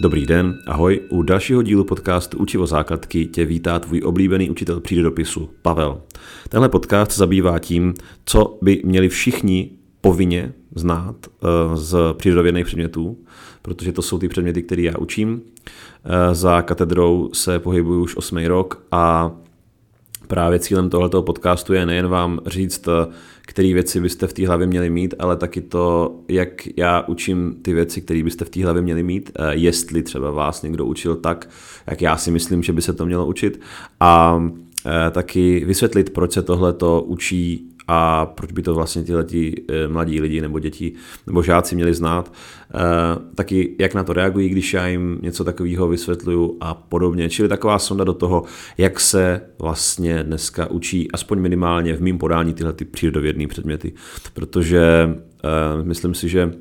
Dobrý den, ahoj. U dalšího dílu podcastu Učivo základky tě vítá tvůj oblíbený učitel přírodopisu Pavel. Tenhle podcast zabývá tím, co by měli všichni povinně znát eh, z přírodovědných předmětů, protože to jsou ty předměty, které já učím. Eh, za katedrou se pohybuju už 8. rok a Právě cílem tohoto podcastu je nejen vám říct, eh, které věci byste v té hlavě měli mít, ale taky to, jak já učím ty věci, které byste v té hlavě měli mít, eh, jestli třeba vás někdo učil tak, jak já si myslím, že by se to mělo učit. A eh, taky vysvětlit, proč se tohle to učí a proč by to vlastně tyhle eh, mladí lidi nebo děti nebo žáci měli znát, eh, taky jak na to reagují, když já jim něco takového vysvětluju a podobně. Čili taková sonda do toho, jak se vlastně dneska učí, aspoň minimálně v mým podání tyhle ty přírodovědné předměty. Protože eh, myslím si, že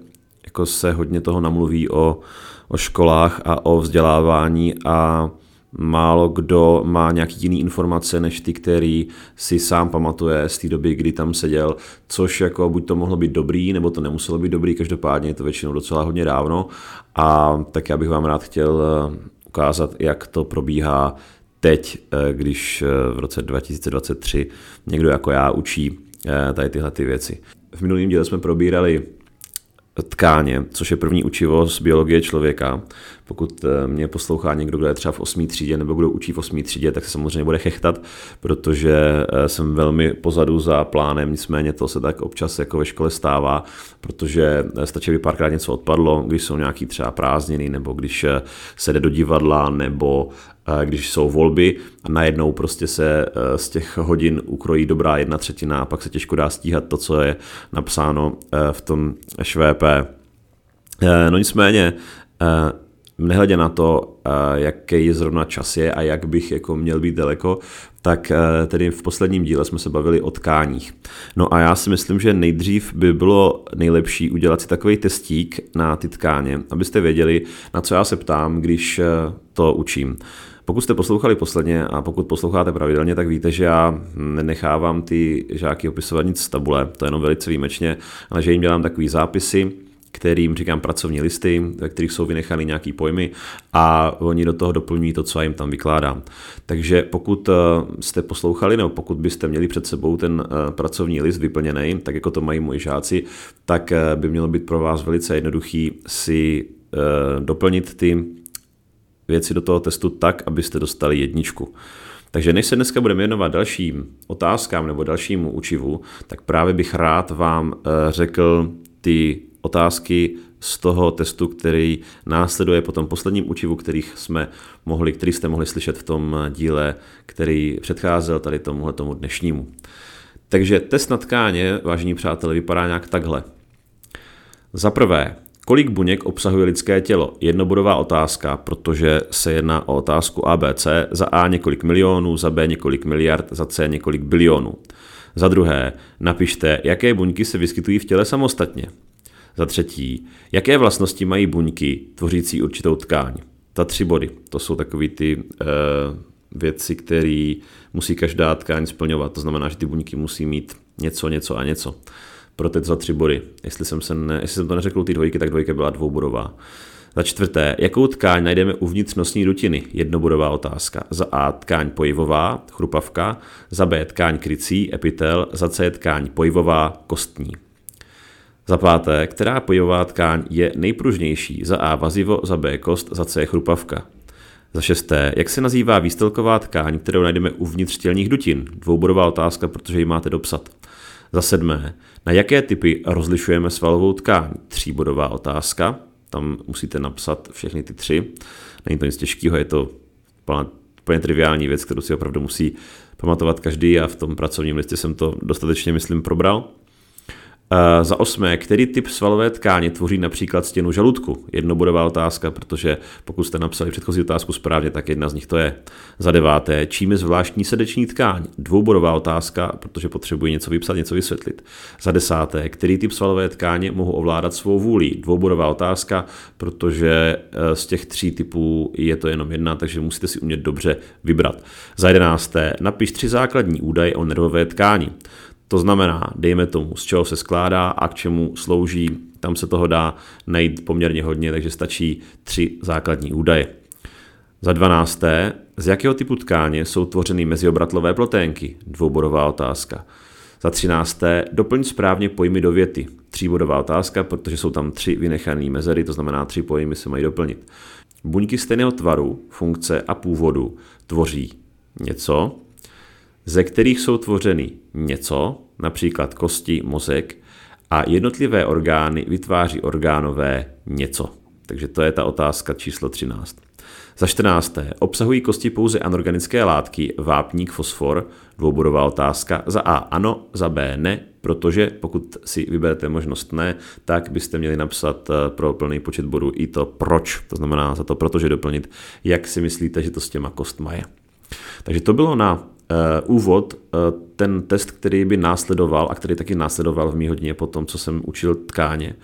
jako se hodně toho namluví o, o školách a o vzdělávání a málo kdo má nějaký jiný informace než ty, který si sám pamatuje z té doby, kdy tam seděl, což jako buď to mohlo být dobrý, nebo to nemuselo být dobrý, každopádně je to většinou docela hodně dávno a tak já bych vám rád chtěl eh, ukázat, jak to probíhá teď, eh, když eh, v roce 2023 někdo jako já učí tady tyhle ty věci. V minulém díle jsme probírali tkáně, což je první učivo z biologie člověka. Pokud eh, mě poslouchá někdo, kdo je třeba v 8. třídě nebo kdo učí v 8. třídě, tak se samozřejmě bude chechtat, protože eh, jsem velmi pozadu za plánem, nicméně to se tak občas jako ve škole stává, protože eh, stačí, aby párkrát něco odpadlo, když jsou nějaký třeba prázdniny, nebo když se jde do divadla, nebo když jsou volby a najednou prostě se z těch hodin ukrojí dobrá jedna třetina a pak se těžko dá stíhat to, co je napsáno v tom ŠVP. No nicméně, nehledě na to, jaký zrovna čas je a jak bych jako měl být daleko, tak tedy v posledním díle jsme se bavili o tkáních. No a já si myslím, že nejdřív by bylo nejlepší udělat si takový testík na ty tkáně, abyste věděli, na co já se ptám, když to učím. Pokud jste poslouchali posledně a pokud posloucháte pravidelně, tak víte, že já nenechávám ty žáky opisovat nic z tabule, to je jenom velice výjimečně, ale že jim dělám takový zápisy, kterým říkám pracovní listy, ve kterých jsou vynechány nějaký pojmy a oni do toho doplňují to, co já jim tam vykládám. Takže pokud eh, jste poslouchali, nebo pokud byste měli před sebou ten eh, pracovní list vyplněný, tak jako to mají moji žáci, tak eh, by mělo být pro vás velice jednoduchý si doplnit ty věci do toho testu tak, abyste dostali jedničku. Takže než se dneska budeme věnovat dalším otázkám nebo dalšímu učivu, tak právě bych rád vám řekl ty otázky z toho testu, který následuje po tom posledním učivu, kterých jsme mohli, který jste mohli slyšet v tom díle, který předcházel tady tomuhle tomu dnešnímu. Takže test na tkáně, vážení přátelé, vypadá nějak takhle. Za prvé, kolik buněk obsahuje lidské tělo? Jednobodová otázka, protože se jedná o otázku ABC. Za A několik milionů, za B několik miliard, za C několik bilionů. Za druhé, napište, jaké buňky se vyskytují v těle samostatně. Za třetí, jaké vlastnosti mají buňky tvořící určitou tkáň? Ta tři body, to jsou takové ty e, věci, které musí každá tkáň splňovat. To znamená, že ty buňky musí mít něco, něco a něco. Pro teď za tři body. Jestli jsem, se ne, jestli jsem to neřekl ty dvojky, tak dvojka byla dvoubodová. Za čtvrté, jakou tkáň najdeme uvnitř nosní dutiny? Jednobodová otázka. Za A tkáň pojivová, chrupavka, za B tkáň krycí, epitel, za C tkáň pojivová, kostní. Za páté, která pojivová tkáň je nejpružnější? Za A vazivo, za B kost, za C chrupavka. Za šesté, jak se nazývá výstelková tkáň, kterou najdeme uvnitř tělních dutin? Dvoubodová otázka, protože ji máte dopsat. Za sedmé, na jaké typy rozlišujeme svalovou tkáň? Tříbodová otázka, tam musíte napsat všechny ty tři. Není to nic těžkého, je to úplně triviální věc, kterou si opravdu musí pamatovat každý a v tom pracovním listě jsem to dostatečně, myslím, probral. Uh, za osmé, který typ svalové tkáně tvoří například stěnu žaludku? Jednobodová otázka, protože pokud jste napsali předchozí otázku správně, tak jedna z nich to je. Za deváté, čím je zvláštní srdeční tkáň? Dvoubodová otázka, protože potřebuji něco vypsat, něco vysvětlit. Za desáté, který typ svalové tkáně mohu ovládat svou vůli? Dvoubodová otázka, protože eh, z těch tří typů je to jenom jedna, takže musíte si umět dobře vybrat. Za jedenácté, napiš tři základní údaje o nervové tkáni. To znamená, dejme tomu, z čeho se skládá a k čemu slouží tam se toho dá najít poměrně hodně, takže stačí tři základní údaje. Za dvanácté, z jakého typu tkáně jsou tvořeny meziobratlové ploténky? Dvoubodová otázka. Za třinácté, doplň správně pojmy do věty. Tříbodová otázka, protože jsou tam tři vynechané mezery, to znamená tři pojmy se mají doplnit. Buňky stejného tvaru, funkce a původu tvoří něco, ze kterých jsou tvořeny něco, například kosti, mozek, a jednotlivé orgány vytváří orgánové něco. Takže to je ta otázka číslo 13. Za 14. Obsahují kosti pouze anorganické látky, vápník, fosfor, dvoubodová otázka. Za A ano, za B ne, protože pokud si vyberete možnost ne, tak byste měli napsat eh, pro plný počet bodů i to proč, to znamená za to protože doplnit, jak si myslíte, že to s těma kostma je. Takže to bylo na uh, úvod uh, ten test, který by následoval a který taky následoval v mý hodině po tom, co jsem učil tkáně.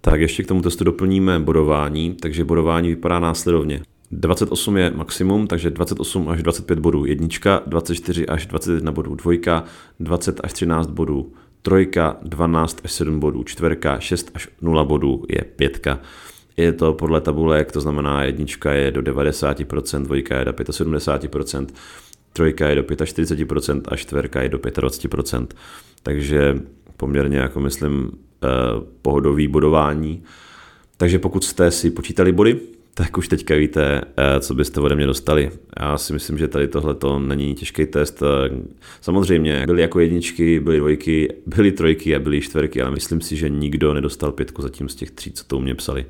Tak ještě k tomu testu doplníme bodování, takže bodování vypadá následovně. 28 je maximum, takže 28 až 25 bodů jednička, 24 až 21 bodů dvojka, 20 až 13 bodů trojka, 12 až 7 bodů čtverka, 6 až 0 bodů je pětka. Je to podle tabulek, to znamená jednička je do 90%, dvojka je do 75%, trojka je do 45% a čtverka je do 25%. Takže poměrně, jako myslím, eh, pohodový bodování. Takže pokud jste si počítali body, tak už teďka víte, eh, co byste ode mě dostali. Já si myslím, že tady tohle to není těžký test. Eh, samozřejmě byly jako jedničky, byly dvojky, byly trojky a byly čtverky, ale myslím si, že nikdo nedostal pětku zatím z těch tří, co to u mě psali.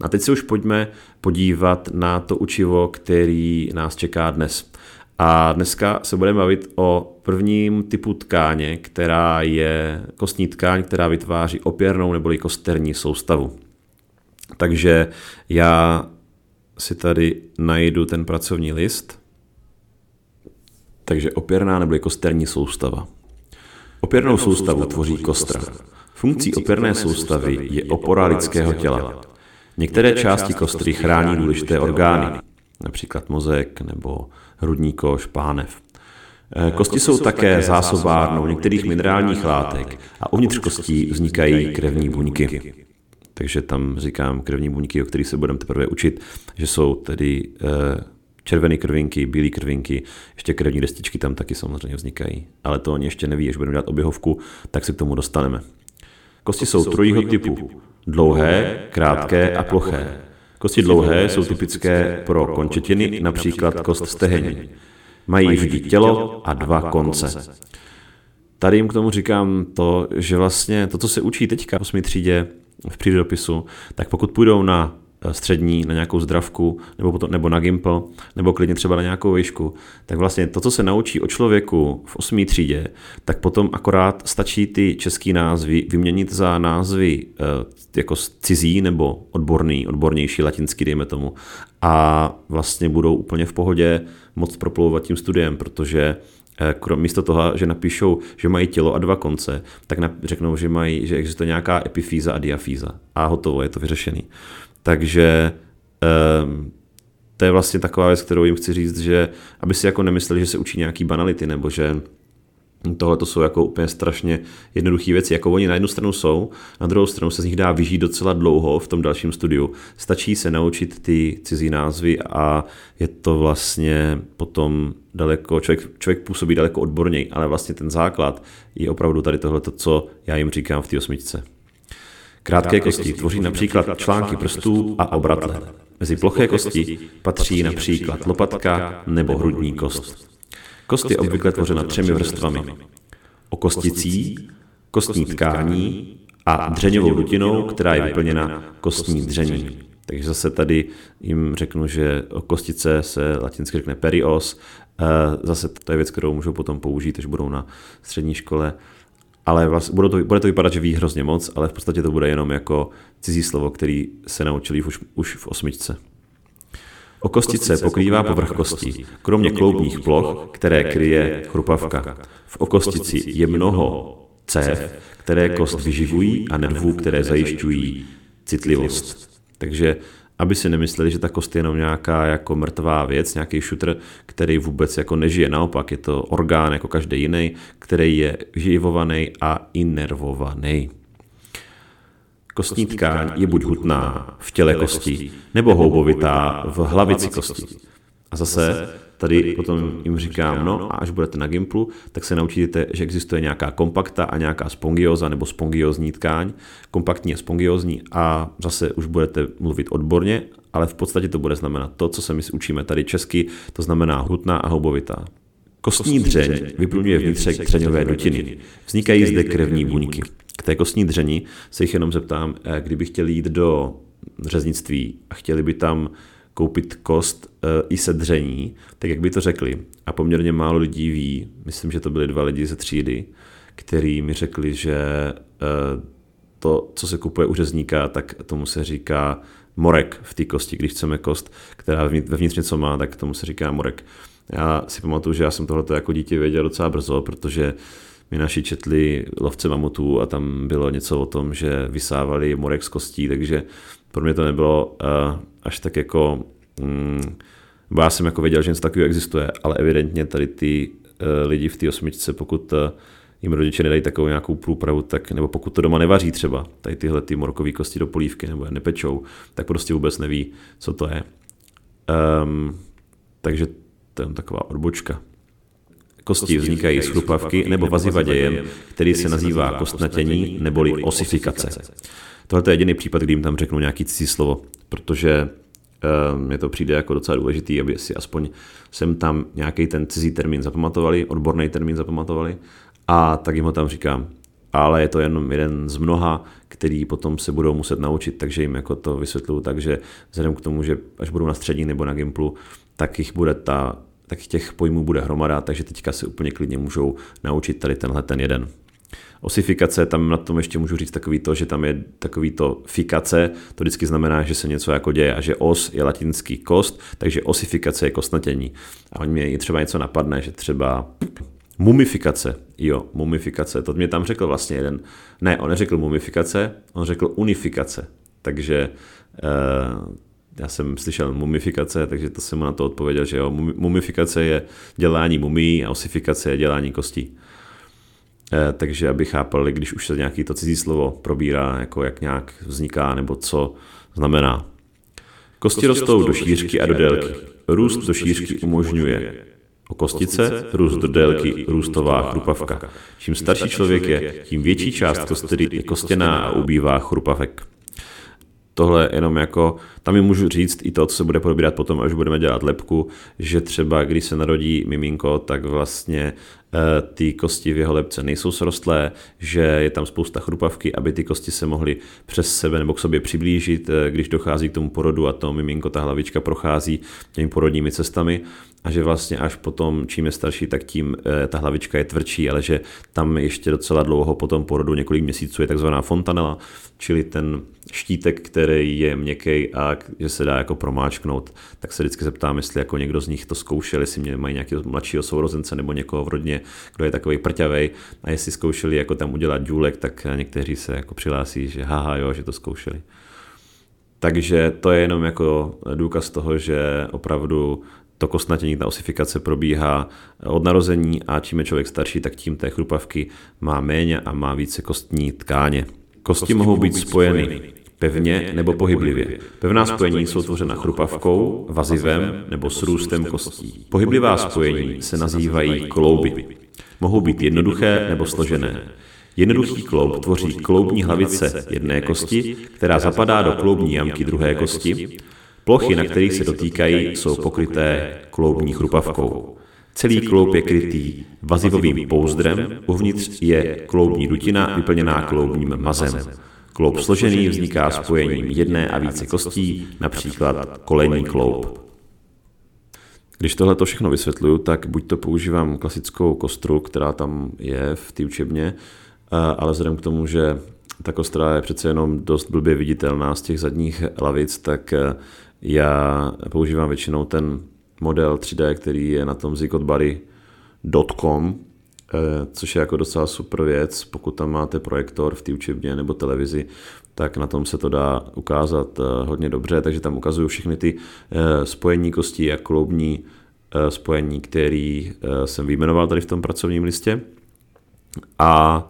A teď se už pojďme podívat na to učivo, který nás čeká dnes. A dneska se budeme bavit o prvním typu tkáně, která je kostní tkáň, která vytváří opěrnou neboli kosterní soustavu. Takže já si tady najdu ten pracovní list. Takže opěrná nebo kosterní soustava. Opěrnou soustavu tvoří kostra. Funkcí opěrné soustavy je opora lidského těla. Některé části kostry chrání důležité orgány, například mozek nebo hrudní koš, pánev. Kosti jsou také zásobárnou některých minerálních látek a uvnitř kostí vznikají krevní buňky takže tam říkám krevní buňky, o kterých se budeme teprve učit, že jsou tedy eh, červené krvinky, bílé krvinky, ještě krevní destičky tam taky samozřejmě vznikají. Ale to oni ještě neví, až budeme dělat oběhovku, tak se k tomu dostaneme. Kosti jsou trojího typu. Dlouhé, krátké a ploché. Kosti dlouhé jsou typické pro končetiny, například kost stehenní. Mají vždy tělo a dva konce. Tady jim k tomu říkám to, že vlastně to, co se učí teďka v 8. třídě, v přírodopisu, tak pokud půjdou na střední, na nějakou zdravku, nebo, potom, nebo na Gimple, nebo klidně třeba na nějakou výšku, tak vlastně to, co se naučí o člověku v 8. třídě, tak potom akorát stačí ty český názvy vyměnit za názvy eh, jako cizí nebo odborný, odbornější latinský, dejme tomu, a vlastně budou úplně v pohodě moc proplouvat tím studiem, protože Eh, místo toho, že napíšou, že mají tělo a dva konce, tak řeknou, že, mají, že existuje nějaká epifýza a diafýza. A hotovo, je to vyřešený. Takže um, to je vlastně taková věc, kterou jim chci říct, že aby si jako nemysleli, že se učí nějaký banality, nebo že Tohle to jsou jako úplně strašně jednoduché věci. Jako oni na jednu stranu jsou, na druhou stranu se z nich dá vyžít docela dlouho v tom dalším studiu. Stačí se naučit ty cizí názvy a je to vlastně potom daleko, člověk, člověk působí daleko odborněji, ale vlastně ten základ je opravdu tady tohle, co já jim říkám v té osmičce. Krátké kosti tvoří například články prstů a obratle. Mezi ploché kosti patří například lopatka nebo hrudní kost. Kost je obvykle tvořena třemi vrstvami. O kosticí, kostní tkání a dřeňovou dutinou, která je vyplněna kostní dření. Takže zase tady jim řeknu, že o kostice se latinsky řekne perios. Eh, zase to je věc, kterou můžou potom použít, až budou na střední škole. Ale vlastně, bude, to, bude to vypadat, že ví hrozně moc, ale v podstatě to bude jenom jako cizí slovo, který se naučili už, už v osmičce. O kostice pokrývá povrch kostí, kromě kloubních ploch, které kryje chrupavka. V okostici je mnoho cév, které kost vyživují a nervů, které zajišťují citlivost. Takže aby si nemysleli, že ta kost je jenom nějaká jako mrtvá věc, nějaký šutr, který vůbec jako nežije. Naopak je to orgán jako každý jiný, který je živovaný a inervovaný. Kostní tkáň je buď hutná v těle kosti, nebo houbovitá v hlavici kosti. A zase tady potom jim říkám, no a až budete na Gimplu, tak se naučíte, že existuje nějaká kompakta a nějaká spongioza nebo spongiozní tkáň, kompaktní a spongiozní a zase už budete mluvit odborně, ale v podstatě to bude znamenat to, co se my učíme tady česky, to znamená hutná a houbovitá. Kostní dřeň vyplňuje vnitřek dřeňové dutiny. Vznikají zde krevní buňky. K té kostní dřeni se jich jenom zeptám, eh, kdyby chtěli jít do řeznictví a chtěli by tam koupit kost uh, i se dření, tak jak by to řekli? A poměrně málo lidí ví, myslím, že to byli dva lidi ze třídy, který mi řekli, že uh, to, co se kupuje u řezníka, tak tomu se říká morek v té kosti. Když chceme kost, která vevnitř něco má, tak tomu se říká morek. Já si pamatuju, že já jsem tohle jako dítě věděl docela brzo, protože mi naši četli lovce mamutů a tam bylo něco o tom, že vysávali morek z kostí, takže pro mě to nebylo uh, až tak jako, mm, já jsem jako věděl, že něco takového existuje, ale evidentně tady ty uh, lidi v té osmičce, pokud uh, jim rodiče nedají takovou nějakou průpravu, tak, nebo pokud to doma nevaří třeba, tady tyhle ty morkové kosti do polívky nebo je nepečou, tak prostě vůbec neví, co to je. Um, takže to je taková odbočka. Kosti vznikají z chrupavky nebo vazivadějem, který se nazývá kostnatění neboli osifikace. Tohle je jediný případ, kdy jim tam řeknu nějaký cizí slovo, protože uh, mě to přijde jako docela důležitý, aby si aspoň sem tam nějaký ten cizí termín zapamatovali, odborný termín zapamatovali a tak jim ho tam říkám. Ale je to jenom jeden z mnoha, který potom se budou muset naučit, takže jim jako to vysvětluju tak, že vzhledem k tomu, že až budou na střední nebo na Gimplu, tak jich bude ta tak těch pojmů bude hromada, takže teďka se úplně klidně můžou naučit tady tenhle ten jeden. Osifikace, tam na tom ještě můžu říct takový to, že tam je takový to fikace, to vždycky znamená, že se něco jako děje a že os je latinský kost, takže osifikace je kostnatění. A oni mě třeba něco napadne, že třeba mumifikace, jo, mumifikace, to mě tam řekl vlastně jeden, ne, on neřekl mumifikace, on řekl unifikace, takže uh, já jsem slyšel mumifikace, takže to jsem mu na to odpověděl, že jo, mumifikace je dělání mumí a osifikace je dělání kostí. E, takže aby chápali, když už se nějaký to cizí slovo probírá, jako jak nějak vzniká nebo co znamená. Kosti rostou do šířky a do délky. Růst do šířky umožňuje o kostice, růst do délky, růstová chrupavka. Čím starší člověk je, tím větší část kostry je kostěná a ubývá chrupavek tohle jenom jako, tam mi můžu říct i to, co se bude probírat potom, až budeme dělat lepku, že třeba když se narodí miminko, tak vlastně Eh, ty kosti v jeho lepce nejsou srostlé, že je tam spousta chrupavky, aby ty kosti se mohly přes sebe nebo k sobě přiblížit, eh, když dochází k tomu porodu a to miminko, ta hlavička prochází těmi porodními cestami a že vlastně až potom, čím je starší, tak tím eh, ta hlavička je tvrdší, ale že tam ještě docela dlouho po tom porodu, několik měsíců, je takzvaná fontanela, čili ten štítek, který je měkký a že se dá jako promáčknout, tak se vždycky zeptám, jestli jako někdo z nich to zkoušel, jestli mají nějakého mladšího sourozence nebo někoho v rodině, kdo je takový prťavej a jestli zkoušeli jako tam udělat důlek, tak někteří se jako přihlásí, že haha jo, že to zkoušeli. Takže to je jenom jako důkaz toho, že opravdu to kostnatění, ta osifikace probíhá od narození a čím je člověk starší, tak tím té chrupavky má méně a má více kostní tkáně. Kosti mohou být spojeny pevně nebo pohyblivě. Pevná spojení jsou tvořena chrupavkou, vazivem nebo s růstem kostí. Pohyblivá spojení se nazývají klouby. Mohou být jednoduché nebo složené. Jednoduchý kloub tvoří kloubní hlavice jedné kosti, která zapadá do kloubní jamky druhé kosti. Plochy, na kterých se dotýkají, jsou pokryté kloubní chrupavkou. Celý kloub je krytý vazivovým pouzdrem, uvnitř je kloubní dutina vyplněná kloubním mazem. Kloub složený vzniká spojením jedné a více kostí, například kolenní kloub. Když tohle to všechno vysvětluju, tak buď to používám klasickou kostru, která tam je v té učebně, ale vzhledem k tomu, že ta kostra je přece jenom dost blbě viditelná z těch zadních lavic, tak e, já používám většinou ten model 3D, který je na tom zikotbary.com, Eh, což je jako docela super věc, pokud tam máte projektor v té učebně nebo televizi, tak na tom se to dá ukázat eh, hodně dobře, takže tam ukazuju všechny ty eh, spojení kostí a kloubní spojení, který jsem vyjmenoval tady v tom pracovním listě. A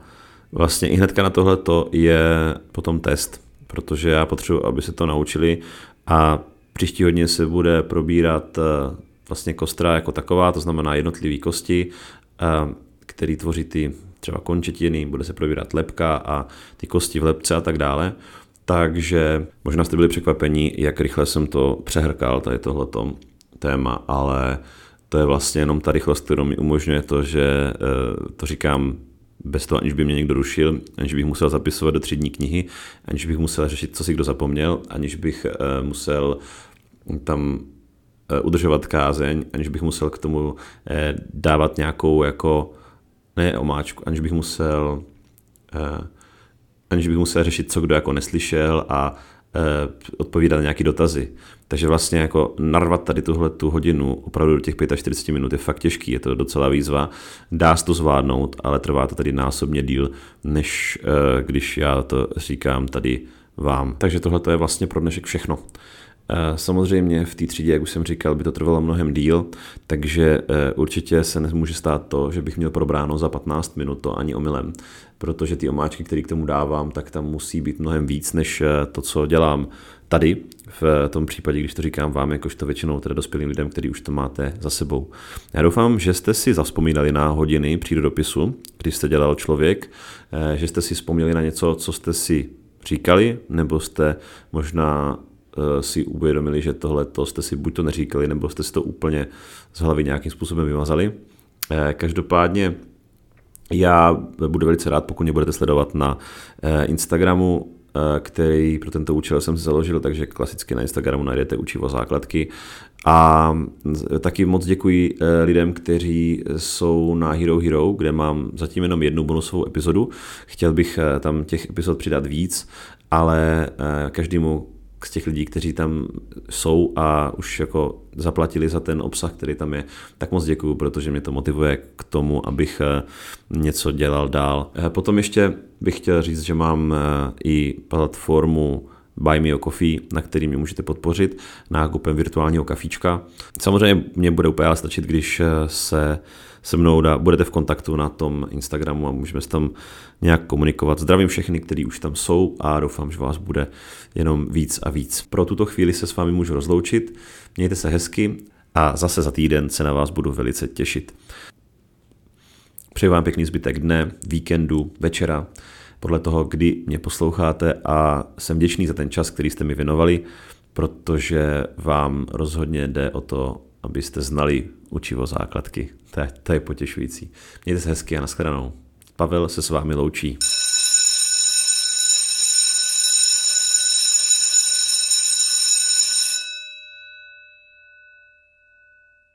vlastně i hnedka na tohle to je potom test. protože já potřebuji, aby se to naučili a příští hodně se bude probírat eh, vlastně kostra jako taková, to znamená jednotlivé kosti, eh, který tvoří ty třeba končetiny, bude se probírat lepka a ty kosti v lepce a tak dále. Takže možná jste byli překvapení, jak rychle jsem to přehrkal, tady tohleto téma, ale to je vlastně jenom ta rychlost, kterou mi umožňuje to, že to říkám bez toho, aniž by mě někdo rušil, aniž bych musel zapisovat do třídní knihy, aniž bych musel řešit, co si kdo zapomněl, aniž bych uh, musel tam uh, udržovat kázeň, aniž bych musel k tomu uh, dávat nějakou jako, ne omáčku, aniž bych musel aniž bych musel řešit, co kdo jako neslyšel a Eh, odpovídat nějaký dotazy. Takže vlastně jako narvat tady tuhle tu hodinu opravdu do těch 45 minut je fakt těžký, je to docela výzva. Dá se to zvládnout, ale trvá to tady násobně díl, než eh, když já to říkám tady vám. Takže tohle je vlastně pro dnešek všechno. Eh, samozřejmě v té třídě, jak už jsem říkal, by to trvalo mnohem díl, takže eh, určitě se nemůže stát to, že bych měl probráno za 15 minut, to ani omylem, protože ty omáčky, které k tomu dávám, tak tam musí být mnohem víc, než eh, to, co dělám tady, v tom případě, když to říkám vám, jakožto většinou teda dospělým lidem, který už to máte za sebou. Já doufám, že jste si zavzpomínali na hodiny přírodopisu, když jste dělal člověk, že jste si vzpomněli na něco, co jste si říkali, nebo jste možná si uvědomili, že tohle to jste si buď to neříkali, nebo jste si to úplně z hlavy nějakým způsobem vymazali. Eh, každopádně já budu velice rád, pokud mě budete sledovat na eh, Instagramu, který pro tento účel jsem si založil, takže klasicky na Instagramu najdete učivo základky. A taky moc děkuji lidem, kteří jsou na Hero Hero, kde mám zatím jenom jednu bonusovou epizodu. Chtěl bych tam těch epizod přidat víc, ale každému z těch lidí, kteří tam jsou a už jako zaplatili za ten obsah, který tam je, tak moc děkuju, protože mě to motivuje k tomu, abych eh, něco dělal dál. Eh, potom ještě bych chtěl říct, že mám eh, i platformu Buy Me a Coffee, na který mě můžete podpořit nákupem virtuálního kafíčka. Samozřejmě mě bude úplně stačit, když se se mnou dá, budete v kontaktu na tom Instagramu a můžeme se tam nějak komunikovat. Zdravím všechny, kteří už tam jsou a doufám, že vás bude jenom víc a víc. Pro tuto chvíli se s vámi můžu rozloučit. Mějte se hezky a zase za týden se na vás budu velice těšit. Přeji vám pěkný zbytek dne, víkendu, večera, podle toho, kdy mě posloucháte a jsem vděčný za ten čas, který jste mi věnovali, protože vám rozhodně jde o to, abyste znali učivo základky. To je, to je potěšující. Mějte se hezky a nashledanou. Pavel se s vámi loučí.